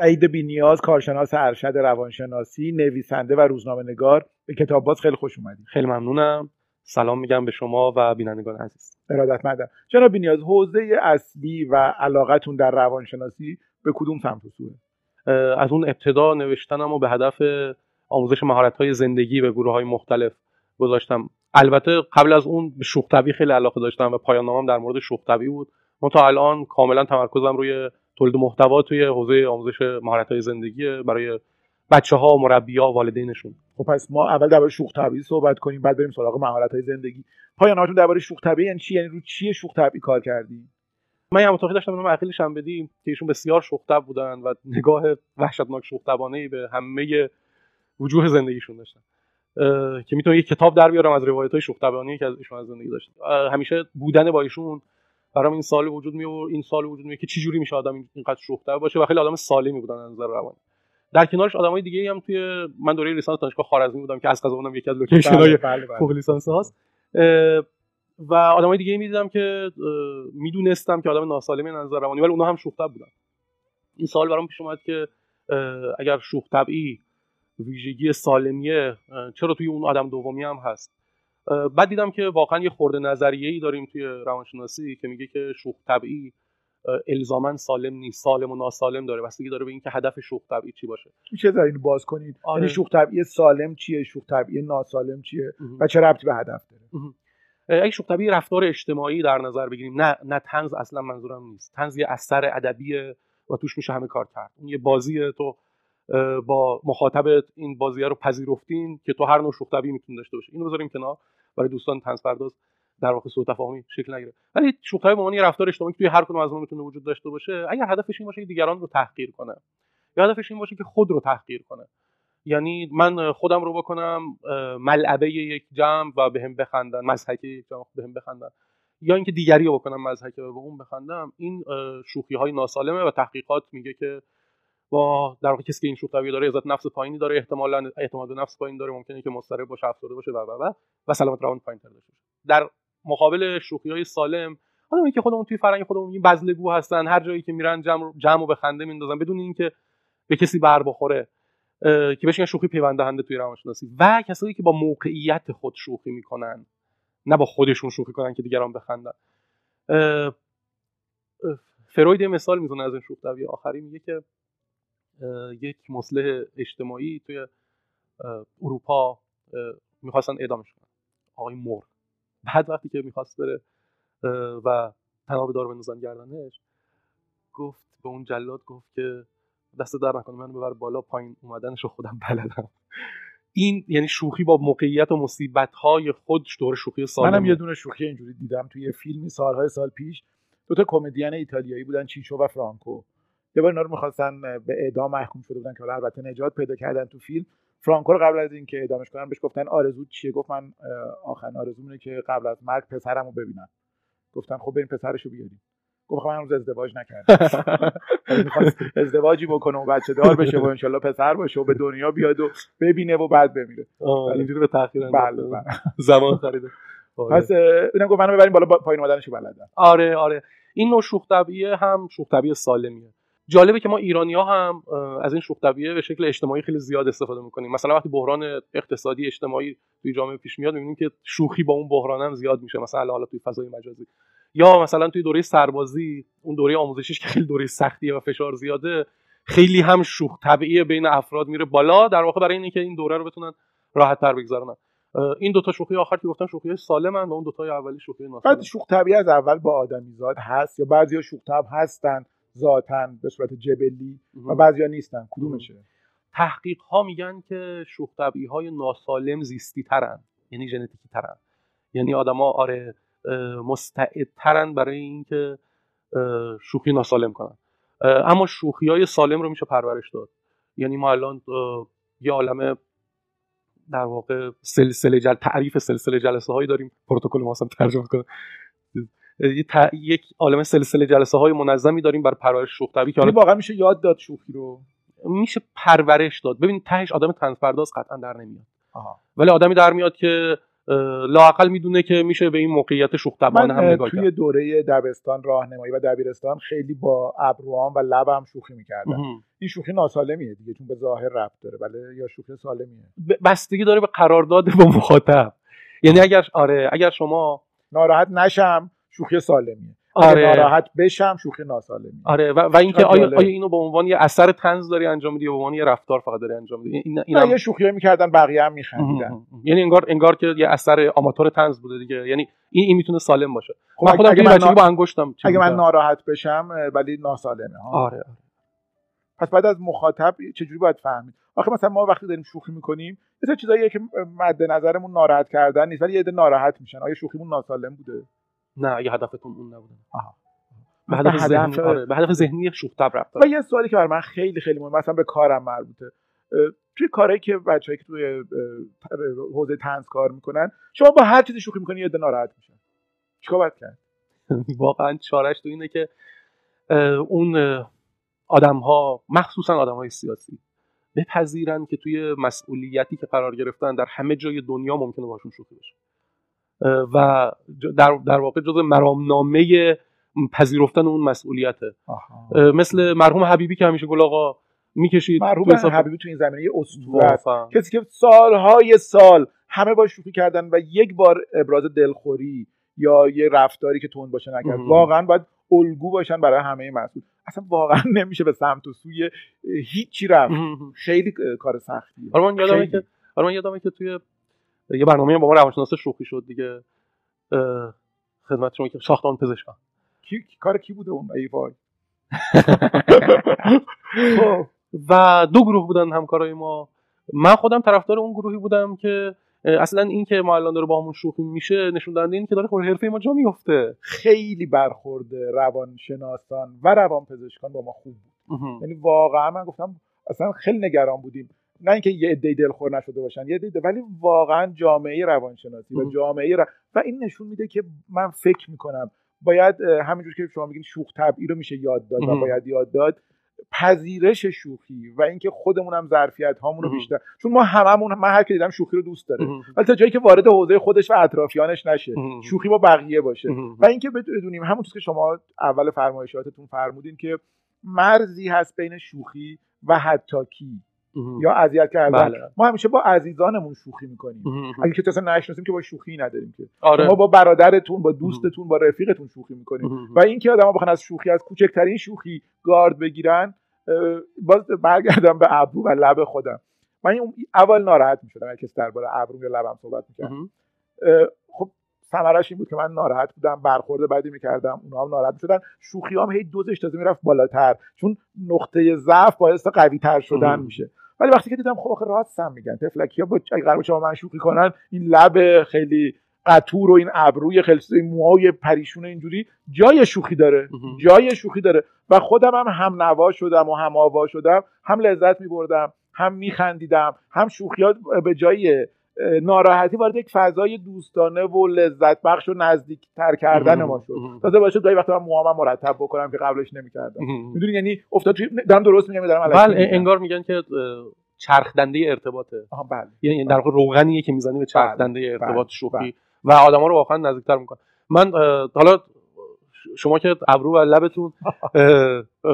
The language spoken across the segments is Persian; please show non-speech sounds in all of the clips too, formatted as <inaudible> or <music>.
سعید بینیاز کارشناس ارشد روانشناسی نویسنده و روزنامه نگار به کتاب باز خیلی خوش اومدید. خیلی ممنونم. سلام میگم به شما و بینندگان عزیز. ارادتمندم. جناب بینیاز حوزه اصلی و علاقتون در روانشناسی به کدوم سمت سوه؟ از اون ابتدا نوشتنم و به هدف آموزش مهارت های زندگی به گروه های مختلف گذاشتم. البته قبل از اون به شوخ خیلی علاقه داشتم و پایان نامم در مورد شوخ بود. من تا الان کاملا تمرکزم روی تولید محتوا توی حوزه آموزش مهارت های زندگی برای بچه ها مربی ها والدینشون. خب پس ما اول درباره شوخ طبیعی صحبت کنیم بعد بریم سراغ مهارت های زندگی. پایان نامتون درباره شوخ طبیعی یعنی چی؟ یعنی رو چیه شوخ طبیعی کار کردی من یه متوقع داشتم عقیل بدیم که ایشون بسیار شوخ بودن و نگاه وحشتناک شوخ به همه وجوه زندگیشون داشتن. که می‌تونم یه کتاب در بیارم از روایت های شوخ که از ایشون از زندگی داشت همیشه بودن با ایشون برام این سال وجود می این سال وجود می که چه جوری میشه آدم اینقدر شوخ باشه و خیلی آدم سالمی بودن از نظر روانی. در کنارش آدمای دیگه هم توی من دوره لیسانس دانشگاه خوارزمی بودم که از قضا اونم یکی از لوکیشن های بله، بله، بله. فوق لیسانس هاست. و آدمای دیگه می‌دیدم که می‌دونستم که آدم ناسالمی نظر روانی ولی اونها هم شوخ بودن. این سال برام پیش اومد که اگر شوخ طبعی ویژگی سالمیه چرا توی اون آدم دومی هم هست؟ بعد دیدم که واقعا یه خورده نظریه ای داریم توی روانشناسی که میگه که شوخ طبعی الزاما سالم نیست سالم و ناسالم داره. بستگی داره به اینکه هدف شوخ طبعی چی باشه. میشه در این باز کنید. آره. یعنی شوخ طبعی سالم چیه شوخ طبعی ناسالم چیه و چه ربطی به هدف داره؟ اگه شوخ طبعی رفتار اجتماعی در نظر بگیریم نه نه تنز اصلا منظورم نیست. تنز یه اثر ادبی و توش میشه همه کار کرد. اون یه بازی تو با مخاطبت این بازی رو پذیرفتین که تو هر نوع شوخ طبعی می‌تونی داشته باشی. اینو بذاریم کنار. برای دوستان تنز پرداز در واقع سوء تفاهمی شکل نگیره. ولی شوخی به معنی رفتار اجتماعی توی هر کدوم از ما می‌تونه وجود داشته باشه اگر هدفش این باشه که دیگران رو تحقیر کنه. یا هدفش این باشه که خود رو تحقیر کنه. یعنی من خودم رو بکنم ملعبه یک جمع و بهم به بخندن مزحکه یک جمع بهم بخندن. یا اینکه دیگری رو بکنم مزحکه و به اون بخندم. این شوخی های ناسالمه و تحقیقات میگه که با در واقع کسی که این شوخ داره عزت نفس پایینی داره احتمالاً اعتماد به نفس پایین داره ممکنه که مضطرب باشه افسرده باشه و و و و سلامت روان پایین داشته باشه. در مقابل شوخی های سالم آدمی که خودمون توی فرنگ خودمون این بزلگو هستن هر جایی که میرن جمع جمع به خنده میندازن بدون اینکه به کسی بر بخوره که بهش شوخی پیوند توی روانشناسی. و کسایی که با موقعیت خود شوخی می‌کنن نه با خودشون شوخی کنن که دیگران بخندن. فروید مثال می‌زنه از این شوخ آخری میگه که یک مصلح اجتماعی توی اروپا می‌خواستن اعدامش کنن. آقای مور. بعد وقتی که می‌خواست بره و تناب دار بندازن گردنش گفت به اون جلاد گفت که دست در نکنه من ببر بالا پایین اومدنش رو خودم بلدم. این یعنی شوخی با موقعیت و مصیبت های خود دور شوخی سالم منم یه دونه شوخی اینجوری دیدم توی فیلمی سالهای سال پیش. دو تا کمدین ایتالیایی بودن چیچو و فرانکو. یه بار اینا رو می‌خواستن به اعدام محکوم شده بودن که البته نجات پیدا کردن تو فیلم. فرانکو رو قبل از اینکه اعدامش کنن بهش گفتن آرزو چیه؟ گفت من آخرین آرزو که قبل از مرگ پسرم رو ببینم گفتن خب بریم پسرش رو بیاریم. گفت من هنوز ازدواج نکردم. <laughs> ازدواجی بکنه و بچه دار بشه و انشالله پسر باشه و به دنیا بیاد و ببینه و بعد بمیره. اینجوری به تاخیر بله بله. <laughs> زمان خریده. پس اینم گفت منو ببریم بالا پایین اومدنشو بلدن. آره آره. این نوع شوخ هم شوخ سالمیه. جالبه که ما ایرانی ها هم از این شوخ به شکل اجتماعی خیلی زیاد استفاده می‌کنیم. مثلا وقتی بحران اقتصادی اجتماعی توی جامعه پیش میاد می‌بینیم که شوخی با اون بحران هم زیاد میشه. مثلا حالا توی فضای مجازی. یا مثلا توی دوره سربازی اون دوره آموزشیش که خیلی دوره سختیه و فشار زیاده خیلی هم شوخ طبیعی بین افراد میره بالا. در واقع برای اینکه این دوره رو بتونن راحت تر بگذرونن این دوتا شوخی آخر که گفتن شوخی سالمن و اون دوتا اولی شوخی ناسالم. بعد شوخ طبیعی از اول با آدمیزاد هست یا بعضیا شوخ طبع هستن؟ ذاتا به صورت جبلی و بعضیا نیستن کدومشه؟ تحقیق ها میگن که شوخ طبعی های ناسالم زیستی ترن یعنی ژنتیکی ترن یعنی آدما آره مستعد ترن برای اینکه شوخی ناسالم کنن. اما شوخی های سالم رو میشه پرورش داد. یعنی ما الان یه عالمه در واقع سلسله جل تعریف سلسله جلسه هایی داریم. پروتکل ما ترجمه کنه یک عالم سلسله جلسه های منظمی داریم برای پرورش شوخ طبیعی که واقعا میشه یاد داد شوخی رو؟ میشه پرورش داد. ببین تهش آدم تنز پرداز قطعا در نمیاد. ولی آدمی در میاد که لاقل می‌دونه که میشه به این موقعیت شوخ هم نگاه توی دوره دبستان راهنمایی و دبیرستان خیلی با ابروام و لبم شوخی می‌کردم این شوخی ناسالمیه دیگه چون به ظاهر ربط داره. بله یا شوخی سالمیه. بستگی داره به قرارداد با مخاطب. یعنی اگر آره اگر شما ناراحت نشم. شوخی سالمیه. آره. ناراحت بشم شوخی ناسالمی آره. و, و اینکه آیا, آیا اینو به عنوان یه اثر تنز داری انجام میدی یا به عنوان یه رفتار فقط داری انجام میدی؟ این اینا یه شوخی می‌کردن بقیه هم میخندیدن. یعنی انگار انگار که یه اثر آماتور تنز بوده دیگه. یعنی این این می‌تونه سالم باشه. خب من خودم اگه من با انگشتم اگه من ناراحت بشم ولی ناسالمه ها. آره, آره. پس بعد از مخاطب چجوری باید فهمید؟ آخه مثلا ما وقتی داریم شوخی می‌کنیم مثلا چیزایی که مد نظرمون ناراحت کردن نیست ولی یه عده ناراحت میشن. آیا شوخیمون ناسالم بوده؟ نه اگه هدفتون اون نبوده. آها. به هدف ذهنی آره به هدف ذهنی شوخ رفت. و یه سوالی که برای من خیلی خیلی مهمه مثلا به کارم مربوطه. توی کارهایی که بچه‌ای که توی حوزه تنز کار می‌کنن شما با هر چیزی شوخی می‌کنی یه ناراحت میشن. چیکار باید کرد؟ <laughs> واقعا چارش تو اینه که اون آدم ها مخصوصا آدم های سیاسی بپذیرن که توی مسئولیتی که قرار گرفتن در همه جای دنیا ممکنه باشون شوخی بشه. و در, در واقع جز مرامنامه پذیرفتن اون مسئولیته. مثل مرحوم حبیبی که همیشه گل آقا می‌کشید مرحوم حبیبی تو این زمینه یه اسطوره کسی که سالهای سال همه با شوخی کردن و یک بار ابراز دلخوری یا یه رفتاری که تون باشه نکرد واقعا باید الگو باشن برای همه مسئول. اصلا واقعا نمیشه به سمت و سوی هیچی رفت. خیلی کار سختیه. آره من یادمه که آره من یادمه که توی یه برنامه با ما روانشناس شوخی شد دیگه خدمت شما که ساختمان پزشکان. کی کار کی بوده اون ای وای. <laughs> و دو گروه بودن همکارای ما. من خودم طرفدار اون گروهی بودم که اصلا این که ما الان داره با همون شوخی میشه نشون دهنده این که داره خود حرفه ما جا میفته. خیلی برخورده روانشناسان و روانپزشکان با ما خوب بود. یعنی واقعا من گفتم اصلا خیلی نگران بودیم. نه اینکه یه عده دلخور نشده باشن یه عده ولی واقعا جامعه روانشناسی و جامعه و این نشون میده که من فکر می‌کنم باید همینجور که شما میگین شوخ طبعی رو میشه یاد داد و باید یاد داد پذیرش شوخی و اینکه خودمون هم ظرفیت هامون رو بیشتر چون ما هممون من هر کی دیدم شوخی رو دوست داره. ولی تا جایی که وارد حوزه خودش و اطرافیانش نشه شوخی با بقیه باشه. و اینکه بدونیم همون که شما اول فرمایشاتتون فرمودین که مرزی هست بین شوخی و حتاکی یا اذیت کردن. بله. ما همیشه با عزیزانمون شوخی می‌کنیم. اگه که اصلا نشناسیم که با شوخی نداریم که. آره. ما با برادرتون با دوستتون با رفیقتون شوخی می‌کنیم. و اینکه آدما بخوان از شوخی از کوچکترین شوخی گارد بگیرن باز برگردم به ابرو و لب خودم. من اول ناراحت می‌شدم اگه کسی درباره ابرو یا لبم صحبت می‌کرد. خب ثمرش این بود که من ناراحت بودم برخورد بدی می‌کردم اونها هم ناراحت شدن شوخی هم هی دوزش تازه می‌رفت بالاتر چون نقطه ضعف باعث قوی تر شدن میشه. ولی وقتی که دیدم خب آخه راست هم میگن تفلکی ها با قرار شما من شوخی کنن این لب خیلی قطور و این ابروی خیلی این موهای پریشون اینجوری جای شوخی داره جای شوخی داره. و خودم هم هم نوا شدم و هم آوا شدم هم لذت میبردم هم میخندیدم هم شوخی ها به جای ناراحتی وارد یک فضای دوستانه و لذت بخش و نزدیک تر کردن ما شد. تازه باشه گاهی وقتا من موهام مرتب بکنم که قبلش نمی‌کردم. می‌دونی یعنی افتاد توی دارم درست میگم دارم بله انگار میگن که چرخدنده ارتباطه. بله. یعنی در واقع روغنیه که می‌زنی به چرخدنده بله. ارتباط بله. شوخی. بله. و آدما رو واقعا نزدیکتر می‌کنه. من حالا شما که ابرو و لبتون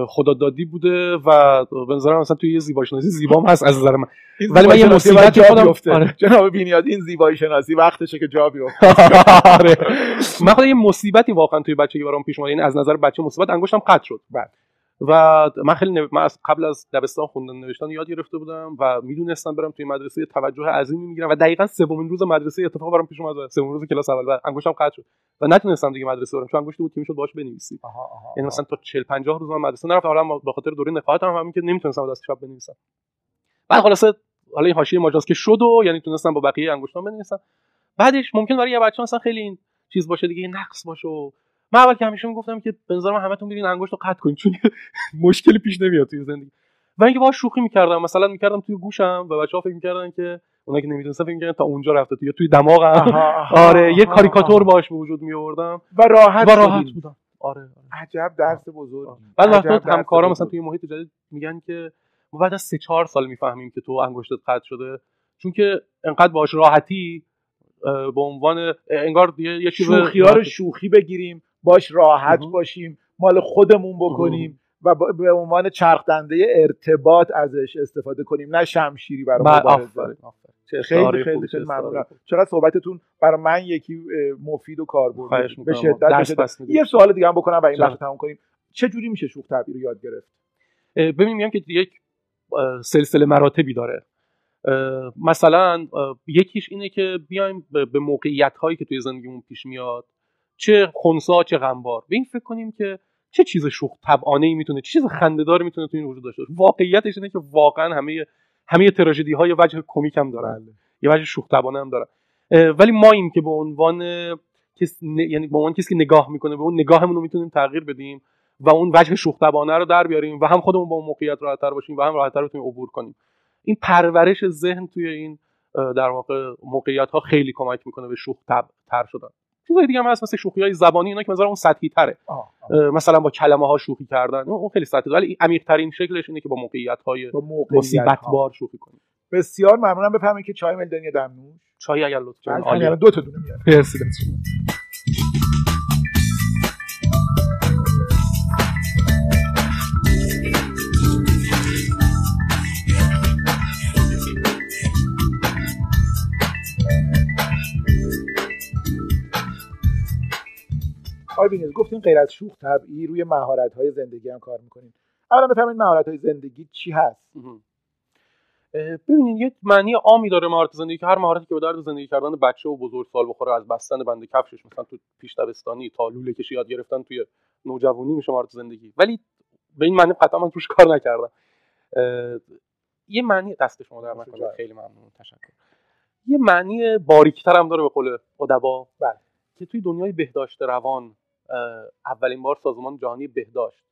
خدا دادی بوده و به نظرم مثلا توی یه زیبایی شناسی زیبام هست از نظر من. ولی من یه مصیبتی خودم آره. جناب بینیاد این زیبایی شناسی وقتشه که جا بیفته. <laughs> آره. من خودم یه مصیبتی واقعا توی بچگی برام پیش اومد یعنی از نظر بچه مصیبت انگشتم قطع شد. بعد. و من خیلی من از قبل از دبستان خوندن نوشتن یاد گرفته بودم و می‌دونستم برم توی مدرسه توجه عظیمی می‌گیرم و دقیقا سومین روز مدرسه اتفاق برام پیش اومد سومین روز کلاس اول و انگشتم قطع شد و نتونستم دیگه مدرسه برم. چون انگشت بود که می‌شد باش بنویسی. یعنی مثلا تا 40 50 روز من مدرسه نرفتم حالا به خاطر دوره نقاهتم هم همین که نمی‌تونستم دست چپ بنویسم. بعد خلاصه حالا این حاشیه مجاز که شد و یعنی تونستم با بقیه انگشتام بنویسم. بعدش ممکن برای یه بچه مثلا خیلی این چیز باشه دیگه نقص باشه و من اول که همیشه می‌گفتم که به نظر من همتون برین انگشت رو قطع کنید چون مشکلی پیش نمیاد توی زندگی. و اینکه باهاش شوخی می‌کردم مثلا می‌کردم توی گوشم و بچه‌ها فکر می‌کردن که اونا که نمی‌دونستن فکر می‌کردن تا اونجا رفته توی توی دماغم. آره یه کاریکاتور باهاش به وجود میآوردم. و راحت و راحت بودم آره, آره. عجب درس بزرگ. بعد وقتا همکارا مثلا توی محیط جدید میگن که ما بعد از 3 4 سال می‌فهمیم که تو انگشتت قطع شده. چون که انقدر باهاش راحتی به عنوان انگار یه چیز شوخی رو شوخی بگیریم. باش راحت باشیم مال خودمون بکنیم و به عنوان چرخدنده ارتباط ازش استفاده کنیم نه شمشیری برای مبارزه. خیلی خیلی خیلی ممنونم. چقدر صحبتتون برای من یکی مفید و کاربردی به شدت یه سوال دیگه هم بکنم و این بحث تموم کنیم. چه جوری میشه شوخ تعبیر رو یاد گرفت؟ ببینیم میگم که یک سلسله مراتبی داره. مثلا یکیش اینه که بیایم به موقعیت هایی که توی زندگیمون پیش میاد چه خونسا چه غمبار. به این فکر کنیم که چه چیز شوخ طبعانه ای می‌تونه چه چیز خنده‌دار می‌تونه تو این وجود داشته باشه. واقعیتش اینه که واقعا همه همه تراژدی های وجه کمیک هم دارن. بله. یه وجه شوخ طبعانه هم دارن. ولی ما این که به عنوان کس یعنی به عنوان کسی که نگاه می‌کنه به اون نگاهمون رو می‌تونیم تغییر بدیم و اون وجه شوخ طبعانه رو در بیاریم و هم خودمون با اون موقعیت راحت‌تر باشیم و هم راحت‌تر بتونیم عبور کنیم. این پرورش ذهن توی این در واقع موقعیت ها خیلی کمک می‌کنه به شوخ تر شدن. چیزای دیگه هم هست مثل شوخی های زبانی اینا که مثلا اون سطحی تره مثلا با کلمه ها شوخی کردن اون خیلی سطحی. ولی عمیق ترین شکلش اینه که با موقعیت های مصیبت بار شوخی کنیم بسیار ممنونم. بفهمید که چای ملدنی دمنوش. چای اگر لطف کنید دو تا دونه میاد. آقای گفتیم غیر از شوخ طبعی روی مهارت های زندگی هم کار می‌کنیم. اولا بفهمید مهارت های زندگی چی هست؟ ببینید یه معنی عامی داره مهارت زندگی که هر مهارتی که به درد زندگی کردن بچه و بزرگ سال بخوره از بستن بند کفشش مثلا تو پیش دبستانی تا لوله کشی یاد گرفتن توی نوجوانی میشه مهارت زندگی. ولی به این معنی قطعا من توش کار نکردم. یه معنی دست شما در نکنه. خیلی ممنون. تشکر. یه معنی باریکتر هم داره به قول ادبا بله. که توی دنیای بهداشت روان اولین بار سازمان جهانی بهداشت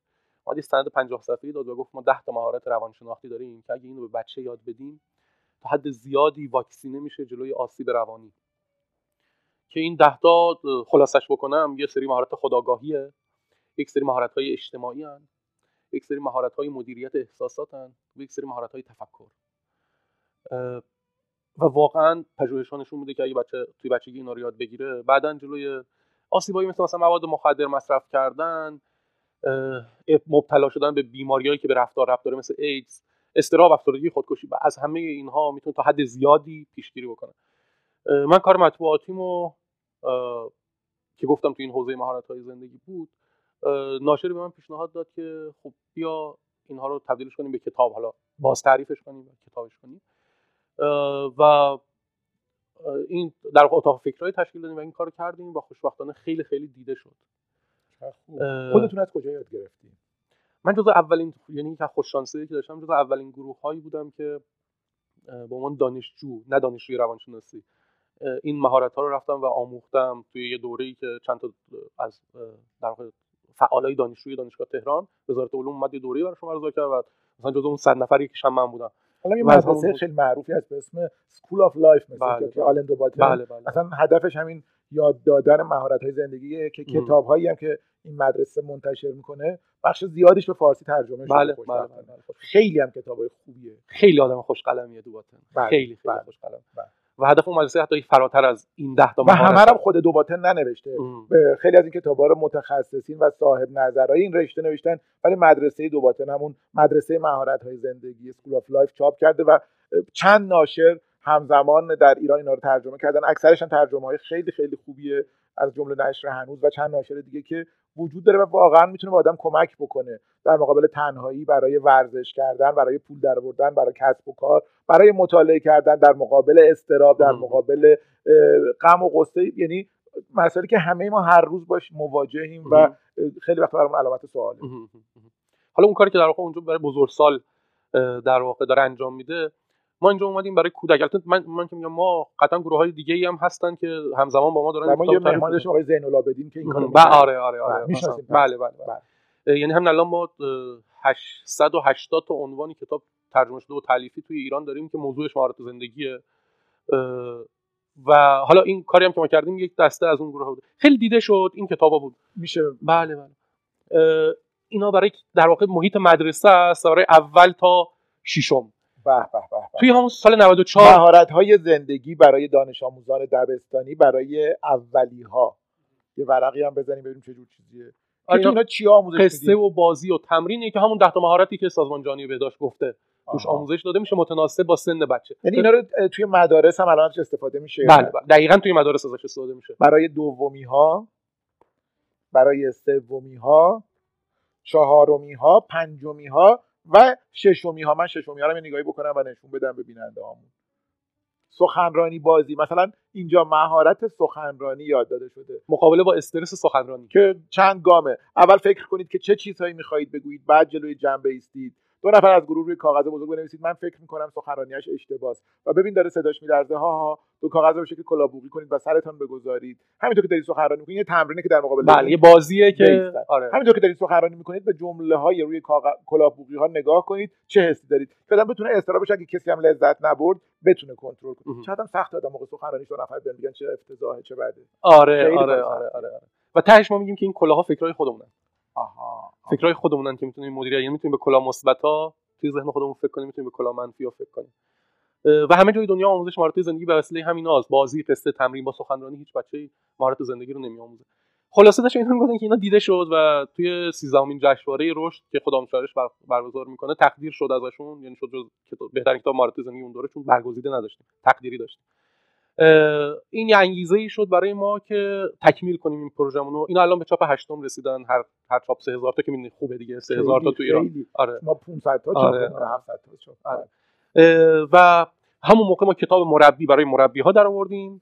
اومد سند 50 صفحه‌ای داد و گفت ما 10 تا مهارت روانشناختی داریم که اگه اینو به بچه یاد بدیم تا حد زیادی واکسینه میشه جلوی آسیب روانی که این 10 تا خلاصش بکنم یه سری مهارت خداگاهیه یک سری مهارت های اجتماعی هن. یک سری مهارت های مدیریت احساسات هن. و یک سری مهارت های تفکر و واقعا پژوهش‌ها نشون میده که اگه بچه توی بچگی اینا رو یاد بگیره بعدا جلوی آسیبایی مثل مثلا مواد مخدر مصرف کردن مبتلا شدن به بیماریایی که به رفتار رفت داره مثل ایدز استراب افسردگی خودکشی و از همه اینها می‌تونه تا حد زیادی پیشگیری بکنه. من کار مطبوعاتیمو که گفتم تو این حوزه مهارت های زندگی بود ناشری به من پیشنهاد داد که خب بیا اینها رو تبدیلش کنیم به کتاب حالا باز تعریفش کنیم کتابش کنیم. و این در اتاق فکرهای تشکیل دادیم و این کار کردیم و خوشبختانه خیلی خیلی دیده شد. خودتون از کجا یاد گرفتیم من جز اولین یعنی که خوششانسی که داشتم جز اولین گروه هایی بودم که به عنوان دانشجو نه دانشجوی روانشناسی این مهارت ها رو رفتم و آموختم توی یه دوره‌ای که چند تا از در واقع فعالای دانشجوی دانشگاه تهران وزارت علوم اومد یه دوره‌ای براشون برگزار کرد و مثلا جز اون 100 نفری که من بودم حالا یه مدرسه خیلی معروفی هست به اسم School of Life مثل بله که آلن دوباتن بله بله. اصلا هدفش همین یاد دادن مهارت های زندگیه که کتاب هایی هم که این مدرسه منتشر می‌کنه بخش زیادیش به فارسی ترجمه شده بله بله, بله, بله. خیلی هم کتاب های خوبیه خیلی آدم خوش قلمیه دوباتن بله. خیلی خیلی بله. خوش قلم بله. و هدف اون مدرسه حتی فراتر از این ده تا و همه هم خود دوباتن ننوشته. به خیلی از این کتابا رو متخصصین و صاحب نظرهای این رشته نوشتن ولی مدرسه دوباتن همون مدرسه مهارت های زندگی ا School of Life چاپ کرده و چند ناشر همزمان در ایران اینا رو ترجمه کردن. اکثرش هم ترجمه های خیلی خیلی خوبیه. از جمله نشر هنوز و چند ناشر دیگه که وجود داره و واقعا می‌تونه به آدم کمک بکنه در مقابل تنهایی برای ورزش کردن برای پول درآوردن برای کسب و کار برای مطالعه کردن در مقابل استراب در مقابل غم و غصه. یعنی مسئله که همه ما هر روز باش مواجهیم و خیلی وقت برامون علامت سواله. حالا اون کاری که در واقع اونجا برای بزرگسال در واقع داره انجام میده ما اینجا اومدیم برای کودک البته من من که میگم ما قطعا گروه های دیگه ای هم هستن که همزمان با ما دارن ما یه مهمان داشتیم آقای زین العابدین که این کارو بله آره آره آره. بله بله, بله. یعنی هم الان ما 880 تا عنوان کتاب ترجمه شده و تعلیفی توی ایران داریم که موضوعش مهارت زندگیه. و حالا این کاری هم که ما کردیم یک دسته از اون گروه بود. خیلی دیده شد این کتابا بود. میشه. بله بله. اینا برای در واقع محیط مدرسه است. برای اول تا ششم. توی همون سال 94 مهارت های زندگی برای دانش آموزان دبستانی برای اولی ها یه ورقی هم بزنیم ببینیم چه جور چیزیه آره، اینا چی آموزش قصه و بازی و تمرینی که همون ده تا مهارتی که سازمان جهانی بهداشت گفته. توش. آموزش داده میشه متناسب با سن بچه. یعنی اینا رو توی مدارس هم الان استفاده میشه؟ بله بله. دقیقا توی مدارس ازش استفاده میشه. برای دومی ها برای سومی ها چهارمی ها پنجمی ها و ششمی ها من ششمی ها رو نگاهی بکنم و نشون بدم به بیننده هامون. سخنرانی بازی مثلا اینجا مهارت سخنرانی یاد داده شده. مقابله با استرس سخنرانی. که چند گامه. اول فکر کنید که چه چیزهایی می‌خواهید بگویید بعد جلوی جنبه ایستید. دو نفر از گروه روی کاغذ بزرگ بنویسید. من فکر می‌کنم سخنرانیش اشتباهه و ببین داره صداش میلرزه. ها ها. دو کاغذ رو به شکل کلاهبوقی کنید و سرتان بگذارید. همینطور که دارید سخنرانی می‌کنید یه تمرینه که در مقابل بله یه بازیه که. آره. همینطور که دارید سخنرانی می‌کنید به جمله های روی کاغ- کلاهبوقی ها نگاه کنید. چه حسی دارید؟ که آدم بتونه استرابش اگه کسی هم لذت نبرد بتونه کنترل کنه. چقدر سخت آدم موقع سخنرانی دو نفر بیان میگن چه افتضاحه چه بده. آره آره آره سختیه. آره آره. و تهش ما میگیم که این کلاها فکرای خودمونن. آها. فکرای خودمونن که می‌تونیم مدیریت یعنی می‌تونیم به کلا مثبتا توی ذهن خودمون فکر کنیم می‌تونیم به کلا منفی ها فکر کنیم. و همه جای دنیا آموزش مهارت زندگی به وسیله همیناست بازی قصه تمرین با سخنرانی هیچ بچه‌ای مهارت زندگی رو نمیآموزه. خلاصه داشتم اینا می‌گفتن که اینا دیده شد و توی 13 جشنواره رشد که خدا شاعرش بر... برگزار می‌کنه تقدیر شد ازشون یعنی شد جز بهترین کتاب مهارت زندگی اون دوره چون برگزیده نداشتیم. تقدیری داشتیم. این یه انگیزه ای شد برای ما که تکمیل کنیم این پروژمون رو. اینا الان به چاپ هشتم رسیدن. هر هر چاپ 3000 تا که می‌دونید خوبه دیگه. 3000 تا تو ایران. خیلی. آره. ما 500 تا چاپ آره. کنیم، 700 تا چاپ. آره. و همون موقع ما کتاب مربی برای مربی ها در آوردیم.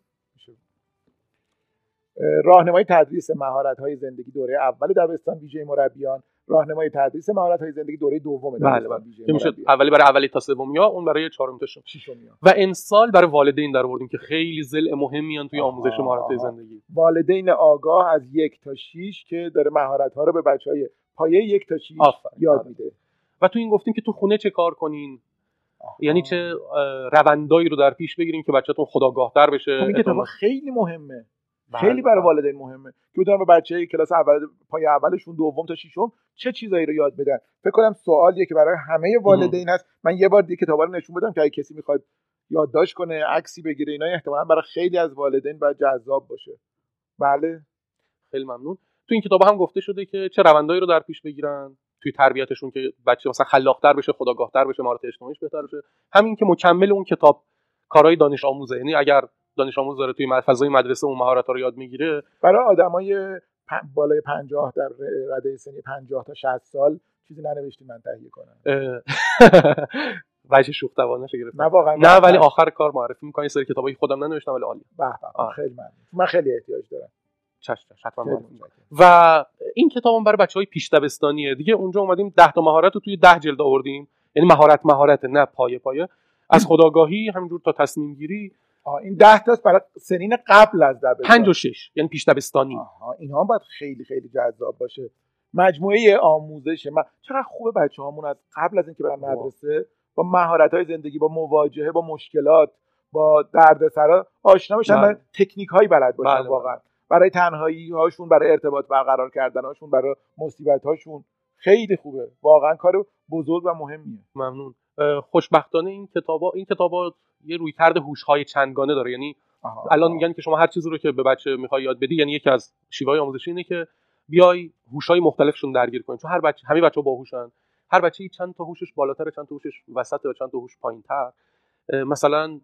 اه، راهنمای تدریس مهارت های زندگی دوره اول دبستان ویژه مربیان. راهنمای تدریس مهارت های زندگی دوره دوم بله، بله. که می‌شد اولی برای اولی تا سومی ها اون برای چهارم تا ششم. ششمی ها. و امسال برای والدین در آوردیم که خیلی زل مهمی ان توی آموزش مهارت های. زندگی والدین آگاه از یک تا شیش که داره مهارت ها رو به بچه های پایه یک تا شیش آفرین. یاد. میده و تو این گفتیم که تو خونه چه کار کنین آها. یعنی چه روندایی رو در پیش بگیرین که بچه‌تون خداگاهتر بشه خب اعتماد- خیلی مهمه خیلی برای بله. والدین مهمه. که بدونن به بچه کلاس اول پای اولشون دوم تا ششم چه چیزایی رو یاد بدن. فکر کنم سوالیه که برای همه والدین هست. من یه بار دیگه کتابا رو نشون بدم که اگه کسی می‌خواد یادداشت کنه عکسی بگیره اینا احتمالا برای خیلی از والدین باید جذاب باشه. بله. خیلی ممنون. تو این کتاب هم گفته شده که چه روندایی رو در پیش بگیرن. توی تربیتشون که بچه مثلا خلاقتر بشه خداگاهتر بشه مهارت اجتماعیش بهتر بشه. همین که مکمل اون کتاب کارهای دانش آموزه. یعنی اگر دانش آموز داره توی فضای مدرسه اون مهارت رو یاد می‌گیره. برای آدمای پ- بالای 50 در رده سنی 50 تا 60 سال چیزی ننوشتی من تهیه کنم. <laughs> وجه شوخ طبعانش گرفتم. نه واقعا نه ولی آخر کار معرفی می‌کنم یه سری کتابایی خودم ننوشتم ولی عالی به. خیلی ممنون. من خیلی احتیاج دارم. چش حتما. و این کتاب هم برای بچه های پیش دبستانیه. دیگه اونجا اومدیم ده تا مهارت رو توی ده جلد آوردیم. یعنی مهارت مهارت نه پایه پایه. از <clears throat> خداگاهی همینجور تا تصمیم گیری این 10 تاست برای سنین قبل از دبستان. پنج و شش یعنی پیش دبستانی. آها اینها هم باید خیلی خیلی جذاب باشه. مجموعه آموزش من چقدر خوبه بچه هامون از قبل از اینکه برن مدرسه با مهارت های زندگی با مواجهه با مشکلات با دردسرا آشنا بشن بله. و تکنیک هایی بلد باشن بله، واقعا. برای تنهایی هاشون برای ارتباط برقرار کردن هاشون برای مصیبت هاشون خیلی خوبه. واقعا کار بزرگ و مهمیه. ممنون. خوشبختانه این کتابا این کتابا یه رویکرد هوش‌های چندگانه داره. یعنی آها. الان میگن که شما هر چیزی رو که به بچه می‌خوای یاد بدی یعنی یکی از شیوه‌های آموزشی اینه که بیای هوش‌های مختلفشون درگیر کنی. چون هر بچه همه بچه‌ها باهوشن. هر بچه چند تا هوشش بالاتر چند تا هوشش وسط و چند تا هوش پایین‌تر. مثلا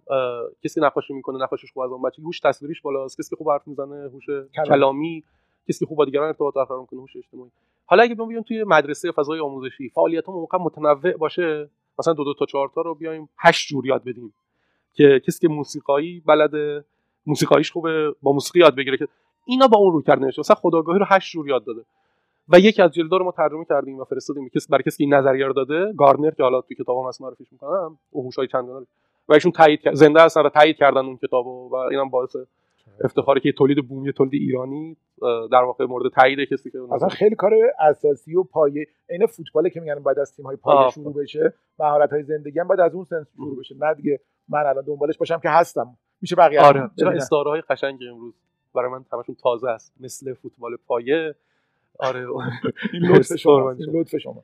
کسی نقاشی می‌کنه نقاشیش خوب از اون بچه هوش تصویریش بالاست. کسی که خوب حرف می‌زنه هوش کلامی. کسی که خوب با دیگران ارتباط برقرار می‌کنه هوش اجتماعی. حالا اگه ما بیایم توی مدرسه فضای آموزشی فعالیت ها موقع متنوع باشه مثلا دو دو تا چهار تا رو بیایم هشت جور یاد بدیم که کسی که موسیقایی بلده موسیقاییش خوبه با موسیقی یاد بگیره که اینا با اون رو کرده نشه مثلا خداگاهی رو هشت جور یاد داده و یکی از جلدا رو ما ترجمه کردیم و فرستادیم کسی برای کسی که این نظریه رو داده گارنر که حالا توی کتابم هست معرفیش می‌کنم اون هوشای چندگانه رو. و ایشون تایید کرد- زنده هستن و تایید کردن اون کتابو و اینم باعث افتخاره که تولید بومی تولید ایرانی در واقع مورد تایید کسی که اصلا خیلی کار اساسی و پایه عین فوتباله که میگن باید از تیم های پایه. شروع بشه مهارت های زندگی هم باید از اون سنس شروع بشه. نه دیگه من الان دنبالش باشم که هستم. میشه بقیه آره. هم چرا ببینن. استعاره های قشنگی امروز برای من همشون تازه است. مثل فوتبال پایه. آره. <laughs> این <laughs> لطف شما. این لطف شما.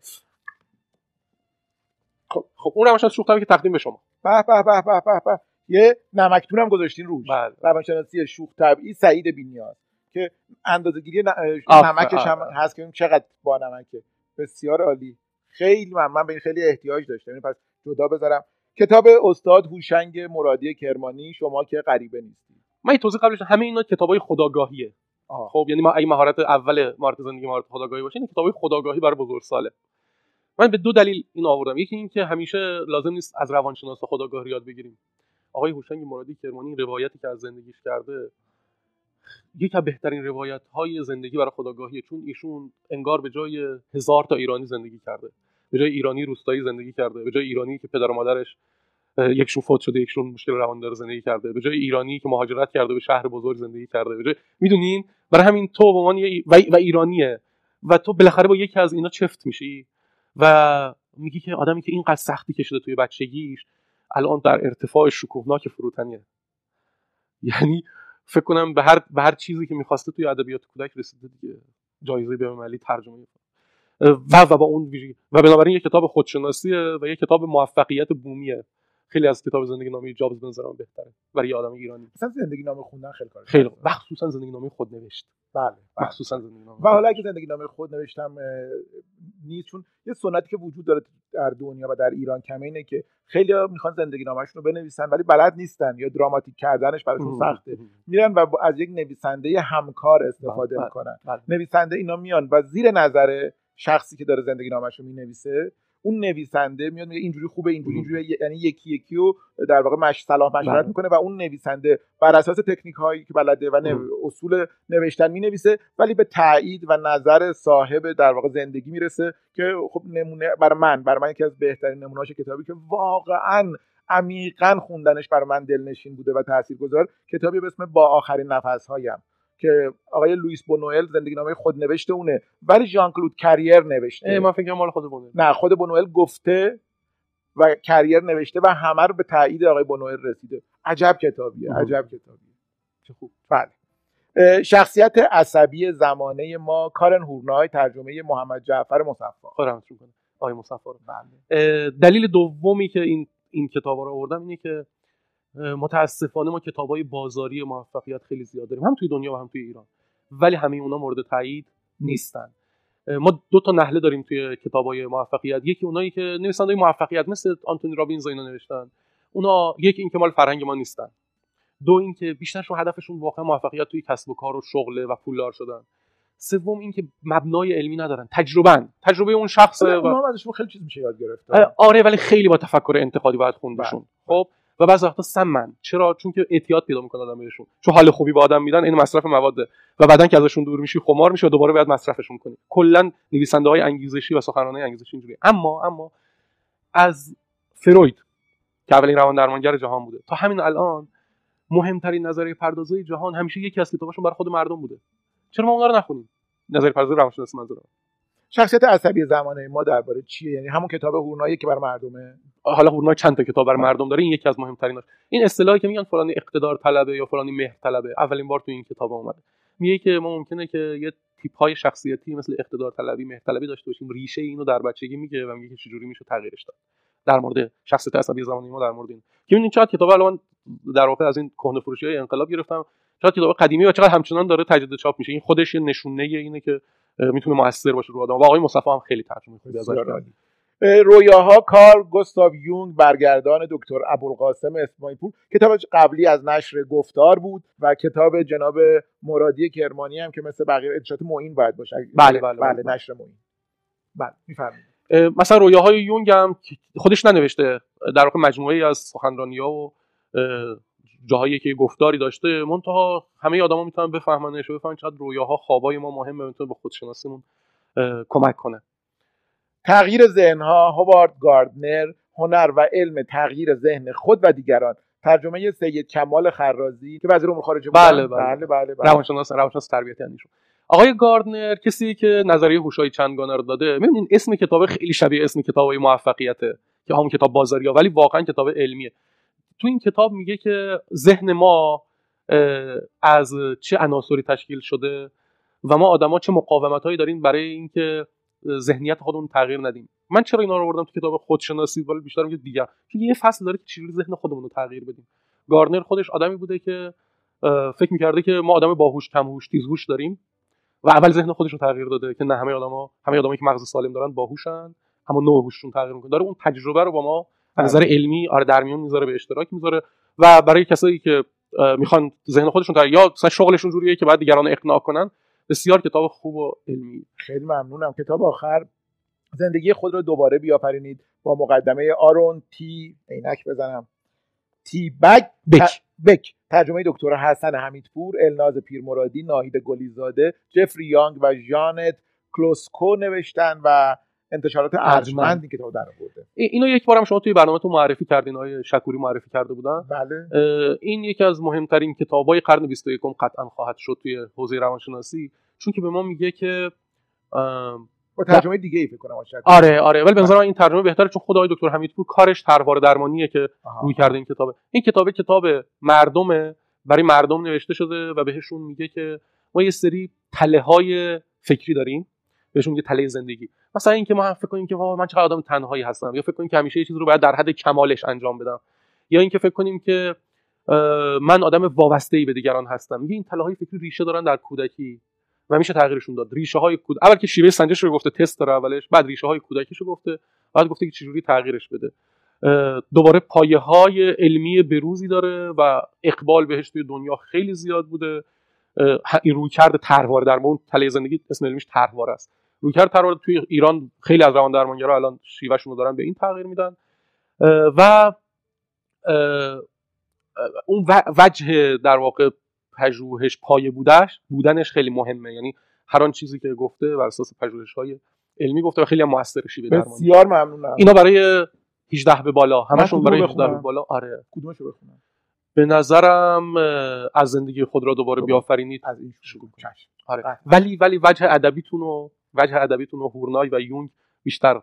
خب اون روانشناس شوخ که تقدیم به شما. به به به به به. یه نمکتون هم گذاشتین روش. بله. روانشناسی شوخ طبعی سعید بینیاز که اندازه گیری آفر، نمکش هم. هست که چقدر با نمکه. بسیار عالی. خیلی من, من به این خیلی احتیاج داشتم. اینو پس جدا بذارم. کتاب استاد هوشنگ مرادی کرمانی شما که غریبه نیستی من یه توضیح قبلش همه اینا کتابای خداگاهیه. آه. خب یعنی ما اگه مهارت اول مهارت زندگی مهارت خداگاهی باشه این کتابای خداگاهی برای بزرگساله. من به دو دلیل این آوردم. یکی این که همیشه لازم نیست از روانشناس خداگاهی یاد بگیریم. آقای هوشنگ مرادی کرمانی روایتی که از زندگیش کرده یکی از بهترین روایت های زندگی برای خداگاهیه چون ایشون انگار به جای هزار تا ایرانی زندگی کرده. به جای ایرانی روستایی زندگی کرده به جای ایرانی که پدر و مادرش یکشون فوت شده یکشون مشکل روان داره زندگی کرده. به جای ایرانی که مهاجرت کرده به شهر بزرگ زندگی کرده. جای می‌دونین؟ برای همین تو به عنوان و ایرانیه. و تو بالاخره با یکی از اینا چفت میشی. و میگی که آدمی که اینقدر سختی کشیده توی بچگیش الان در ارتفاع شکوهناک فروتنیه. یعنی فکر کنم به هر به هر چیزی که می‌خواسته توی ادبیات کودک رسیده دیگه. جایزه بین‌المللی ترجمه و و با اون و بنابراین یه کتاب خودشناسیه و یه کتاب موفقیت بومیه. خیلی از کتاب زندگی نامه جابز به نظرم بهتره برای یه آدم ایرانی. مثلا زندگی نامه خوندن خیلی کار خیلی مخصوصا زندگی نامه خود نوشت. بله, بله. مخصوصا زندگی نامه و حالا اگه زندگی نامه خود نوشتم نیست چون یه سنتی که وجود داره در دنیا و در ایران کمه اینه که خیلی می‌خوان زندگی نامهشون رو بنویسن ولی بلد نیستن. یا دراماتیک کردنش براشون سخته. میرن و از یک نویسنده همکار استفاده بله، می‌کنن. بله. نویسنده اینا میان و زیر نظر شخصی که داره زندگی نامش رو می‌نویسه اون نویسنده میاد میگه اینجوری خوبه اینجوری اینجوری یعنی یکی یکی رو در واقع مش صلاح مشورت بله. می‌کنه و اون نویسنده بر اساس تکنیک هایی که بلده و نو... اصول نوشتن می‌نویسه ولی به تایید و نظر صاحب در واقع زندگی می‌رسه که خب نمونه برای من برای من یکی از بهترین نمونه‌هاش کتابی که واقعا عمیقا خوندنش برای من دلنشین بوده و تاثیرگذار کتابی به اسم با آخرین نفسهایم که آقای لوئیس بونوئل زندگی نامه خود نوشته اونه. ولی ژان کلود کریر نوشته. من فکر مال خود بونه نه خود بونوئل گفته و کریر نوشته و همه رو به تایید آقای بونوئل رسیده. عجب کتابیه. عجب کتابیه. چه خوب. بله. شخصیت عصبی زمانه ما کارن هورنای ترجمه محمد جعفر مصفا. خودم آقای مصطفی رو. بله. دلیل دومی که این این کتاب رو آوردم اینه که متاسفانه ما کتاب های بازاری موفقیت خیلی زیاد داریم. هم توی دنیا و هم توی ایران. ولی همه اونا مورد تایید نیستن. ما دو تا نحله داریم توی کتاب های موفقیت. یکی اونایی که نویسنده موفقیت مثل آنتونی رابینز اینا نوشتن. اونا یکی این که مال فرهنگ ما نیستن. دو اینکه بیشترشون هدفشون واقعا موفقیت توی کسب و کار و شغله و پولدار شدن. سوم اینکه مبنای علمی ندارن. تجربه تجربه اون شخصه و خیلی چیز میشه یاد گرفت. آره ولی خیلی با تفکر انتقادی باید خوندشون بله. خب و بعضی وقتا سمن چرا؟ چون که اعتیاد پیدا می‌کنه آدم بهشون. چون حال خوبی به آدم میدن این مصرف مواده و بعدا که ازشون دور میشی خمار میشه و دوباره باید مصرفشون کنی. کلا نویسنده های انگیزشی و سخنرانای انگیزشی اینجوری اما اما از فروید که اولین روان درمانگر جهان بوده تا همین الان مهمترین نظریه پردازی جهان همیشه یکی از کتاباشون برای خود مردم بوده. چرا ما اونا رو نخونیم؟ نظریه پردازی روانشناسی منظورم. شخصیت عصبی زمانه ما درباره چیه؟ یعنی همون کتاب هورنایی که بر مردمه. حالا هورنا چند تا کتاب برای مردم داره این یکی از مهمتریناش این اصطلاحی که میگن فلانی اقتدار طلبه یا فلانی مهر طلبه. اولین بار تو این کتاب اومده میگه که ما ممکنه که یه تیپ های شخصیتی مثل اقتدار طلبی مهر طلبی داشته باشیم. ریشه اینو در بچگی میگه و میگه که چجوری میشه تغییرش داد. در مورد شخصیت عصبی زمانی ما در مورد این. که این چقدر کتاب الان در واقع از این کهنه فروشی های انقلاب گرفتم. چقدر کتاب قدیمی و چقدر همچنان داره تجدید چاپ میشه. این خودش یه نشونه اینه که می‌تونه موثر باشه رو آدم. و آقای مصطفی هم خیلی ترجمه خوبی ازش رویاها کار گوستاو یونگ برگردان دکتر ابوالقاسم اسماعیل پور کتاب قبلی از نشر گفتار بود و کتاب جناب مرادی کرمانی هم که مثل بقیه انشاءات معین باید باشه. بله، بله، بله. نشر معین. بله میفرمایید. اه، مثلا رویاهای یونگ هم خودش ننوشته در واقع مجموعه ای از سخنرانی ها و جاهایی که گفتاری داشته منتها همه آدما می‌تونن بفهمنش و بفهمن چقدر رویاها خوابای ما مهمه می‌تونه به خودشناسیمون کمک کنه تغییر ذهنها هوارد گاردنر هنر و علم تغییر ذهن خود و دیگران ترجمه سید کمال خرازی که وزیر امور خارجه بودن. بله، بله. بله بله, بله. روانشناس روانشناس تربیتی اندیشون آقای گاردنر کسی که نظریه هوشای چندگانه رو داده می‌بینین اسم کتاب خیلی شبیه اسم کتابای موفقیته که همون کتاب بازاریه ولی واقعا کتاب علمیه تو این کتاب میگه که ذهن ما از چه عناصری تشکیل شده و ما آدما چه مقاومت هایی داریم برای اینکه ذهنیت خودمون تغییر ندیم. من چرا اینا رو آوردم تو کتاب خودشناسی؟ ولی بیشتر میگه دیگه. چون یه فصل داره که چجوری ذهن خودمون رو تغییر بدیم. گارنر خودش آدمی بوده که فکر می‌کرده که ما آدم باهوش کم هوش تیز هوش داریم و اول ذهن خودش رو تغییر داده که نه همه آدما همه آدمایی که مغز سالم دارن باهوشن اما نوع هوششون تغییر می‌کنه. داره اون تجربه رو با ما از نظر علمی آره در میون می‌ذاره به اشتراک می‌ذاره و برای کسایی که می‌خوان ذهن خودشون تغییر یا مثلا شغلشون جوریه که بعد دیگران اقناع کنن بسیار کتاب خوب و علمی. خیلی ممنونم. کتاب آخر زندگی خود رو دوباره بیافرینید با مقدمه آرون تی عینک بزنم. تی بک بک, بک. ترجمه دکتر حسن حمیدپور الناز پیرمرادی ناهید گلیزاده جفری یانگ و ژانت کلوسکو نوشتن و انتشارات ارجمند این کتاب در آورده. اینو یک بارم شما توی برنامهتون معرفی کردین آقای شکوری معرفی کرده بودن. بله. این یکی از مهمترین کتابای قرن 21 قطعا خواهد شد توی حوزه روانشناسی چون که به ما میگه که با ترجمه دیگه ای فکر کنم آره آره. ولی به این ترجمه بهتره چون خود آقای دکتر حمیدپور کارش تروار درمانیه که روی کرده این کتابه. این کتابه کتاب مردمه برای مردم نوشته شده و بهشون میگه که ما یه سری تله های فکری داریم. بهشون میگه تله زندگی. مثلا اینکه ما فکر کنیم که من چقدر آدم تنهایی هستم یا فکر کنیم که همیشه یه چیز رو باید در حد کمالش انجام بدم. یا اینکه فکر کنیم که من آدم وابسته ای به دیگران هستم. میگه این تله های فکری ریشه دارن در کودکی. و میشه تغییرشون داد. ریشه های کود اول که شیوه سنجش رو گفته تست داره اولش بعد ریشه های کودکیش رو گفته بعد گفته که چجوری تغییرش بده. دوباره پایه های علمی بروزی داره و اقبال بهش توی دنیا خیلی زیاد بوده. این روی کرده تروار در اون تله زندگی اسم علمیش تروار است. روی کرده تروار توی ایران خیلی از روان درمانگرا الان شیوهشون رو دارن به این تغییر میدن. و اون وجه در واقع پژوهش پایه بودش بودنش خیلی مهمه. یعنی هر آن چیزی که گفته بر اساس پژوهش های علمی گفته و خیلی هم موثر شیوه درمانی بسیار ممنونم. اینا برای 18 به بالا همشون برای 18 به بالا. آره. کدومشو بخونم؟ به نظرم از زندگی خود را دوباره بیافرینید. از این شروع آره. ولی ولی وجه ادبیتون و وجه ادبیتون و هورنای و یونگ بیشتر.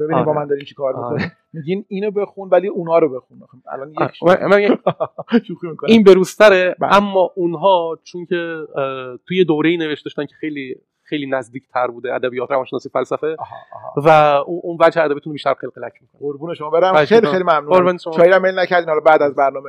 ببینید با من دارین چی کار می‌کنین میگین اینو بخون ولی اونا رو بخون. الان یک <laughs> این بروستره بله. اما اونها چون که توی دوره‌ای نوشته که خیلی خیلی نزدیک تر بوده ادبیات روانشناسی فلسفه و اون وجه ادبیتون بیشتر قلقلک می‌کنه. قربون شما برم خیلی خیلی ممنون چایرم میل نکردین حالا بعد از برنامه.